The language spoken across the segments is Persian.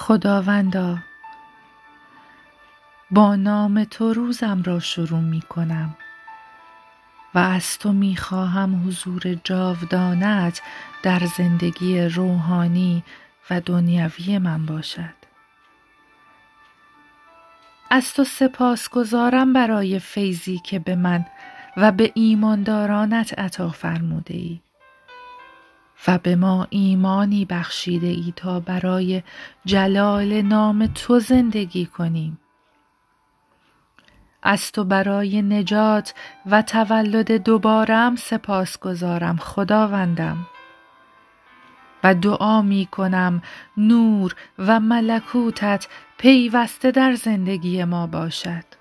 خداوندا با نام تو روزم را شروع می کنم و از تو می خواهم حضور جاودانت در زندگی روحانی و دنیوی من باشد. از تو سپاسگزارم برای فیضی که به من و به ایماندارانت عطا فرموده ای و به ما ایمانی بخشیده ای تا برای جلال نام تو زندگی کنیم. از تو برای نجات و تولد دوبارم سپاس گذارم خداوندم. و دعا می کنم نور و ملکوتت پیوسته در زندگی ما باشد.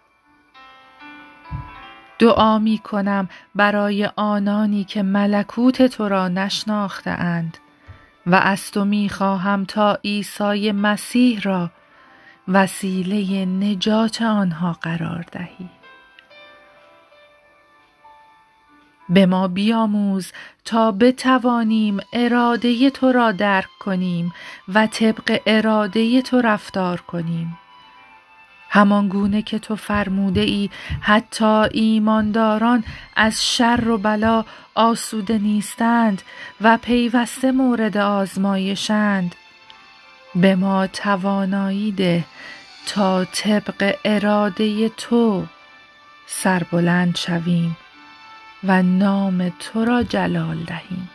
دعا می کنم برای آنانی که ملکوت تو را نشناخته اند و از تو می خواهم تا عیسی مسیح را وسیله نجات آنها قرار دهی. به ما بیاموز تا بتوانیم اراده تو را درک کنیم و طبق اراده تو رفتار کنیم. همان گونه که تو فرموده ای حتی ایمانداران از شر و بلا آسوده نیستند و پیوسته مورد آزمایشند. به ما توانایی ده تا طبق اراده تو سربلند شویم و نام تو را جلال دهیم.